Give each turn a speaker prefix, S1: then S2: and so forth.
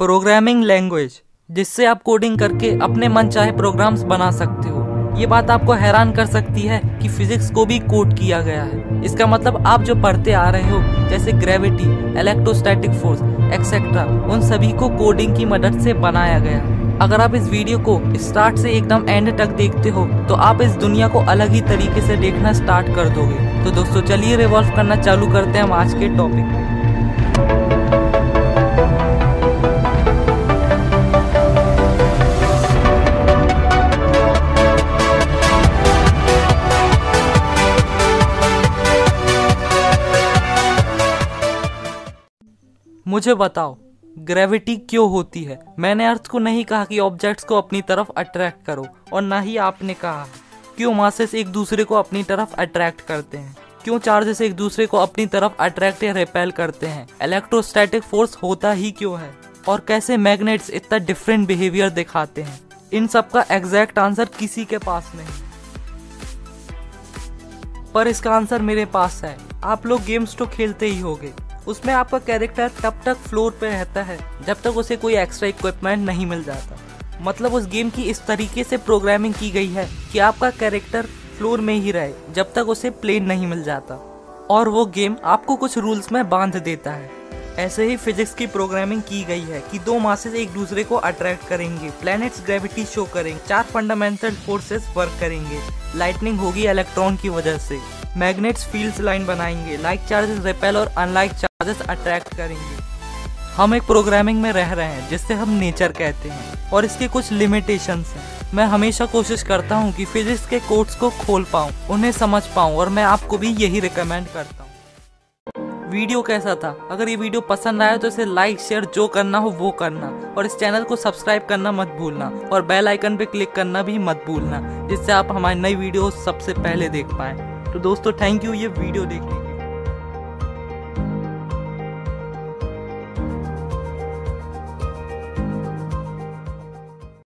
S1: Programming language, जिससे आप coding करके अपने मन चाहे प्रोग्राम्स बना सकते हो। ये बात आपको हैरान कर सकती है कि फिजिक्स को भी कोड किया गया है। इसका मतलब आप जो पढ़ते आ रहे हो, जैसे ग्रेविटी, इलेक्ट्रोस्टैटिक फोर्स एक्सेट्रा उन सभी को कोडिंग की मदद से बनाया गया है। अगर आप इस वीडियो को स्टार्ट से एकदम एंड तक देखते हो तो आप इस दुनिया को अलग ही तरीके से देखना स्टार्ट कर दोगे। तो दोस्तों, चलिए रिवॉल्व करना चालू करते हैं हम आज के टॉपिक मुझे बताओ ग्रेविटी क्यों होती है? मैंने अर्थ को नहीं कहा कि ऑब्जेक्ट्स को अपनी तरफ़ अट्रैक्ट करो, और ना ही आपने कहा क्यों मासेस एक दूसरे को अपनी तरफ़ अट्रैक्ट करते हैं? क्यों चार्जेस एक दूसरे को अपनी तरफ़ अट्रैक्ट या रिपेल करते हैं? इलेक्ट्रोस्टैटिक फोर्स होता ही क्यों है? और कैसे मैग्नेट्स इतना डिफरेंट बिहेवियर दिखाते हैं? इन सब का एग्जैक्ट आंसर किसी के पास नहीं। पर इसका आंसर मेरे पास है। आप लोग गेम्स तो खेलते ही होगे। उसमें आपका कैरेक्टर तब तक फ्लोर पे रहता है, जब तक उसे कोई एक्स्ट्रा इक्विपमेंट नहीं मिल जाता। मतलब उस गेम की इस तरीके से प्रोग्रामिंग की गई है कि आपका कैरेक्टर फ्लोर में ही रहे, जब तक उसे प्लेन नहीं मिल जाता। और वो गेम आपको कुछ रूल्स में बाँध देता है। ऐसे ही फिजिक्स की प्रोग्रामिंग की गई है कि दो मासेस एक दूसरे को अट्रैक्ट करेंगे प्लैनेट्स ग्रेविटी शो करेंगे, चार फंडामेंटल फोर्सेस वर्क करेंगे। लाइटनिंग होगी इलेक्ट्रॉन की वजह से। मैग्नेट्स फील्ड्स लाइन बनाएँगे। लाइक चार्जेस रिपेल और अनलाइक चार्जेस अट्रैक्ट करेंगे। हम एक प्रोग्रामिंग में रह रहे हैं, जिससे हम नेचर कहते हैं, और इसके कुछ लिमिटेशंस हैं। मैं हमेशा कोशिश करता हूँ कि फिजिक्स के कोड्स को खोल पाऊँ, उन्हें समझ पाऊँ, और मैं आपको भी यही रिकमेंड करता हूँ। वीडियो कैसा था? अगर ये वीडियो पसंद आया तो इसे लाइक शेयर जो करना हो वो करना, और इस चैनल को सब्सक्राइब करना मत भूलना, और बेल आइकन पे क्लिक करना भी मत भूलना, जिससे आप हमारी नई वीडियो सबसे पहले देख पाए। तो दोस्तों थैंक यू ये वीडियो देखने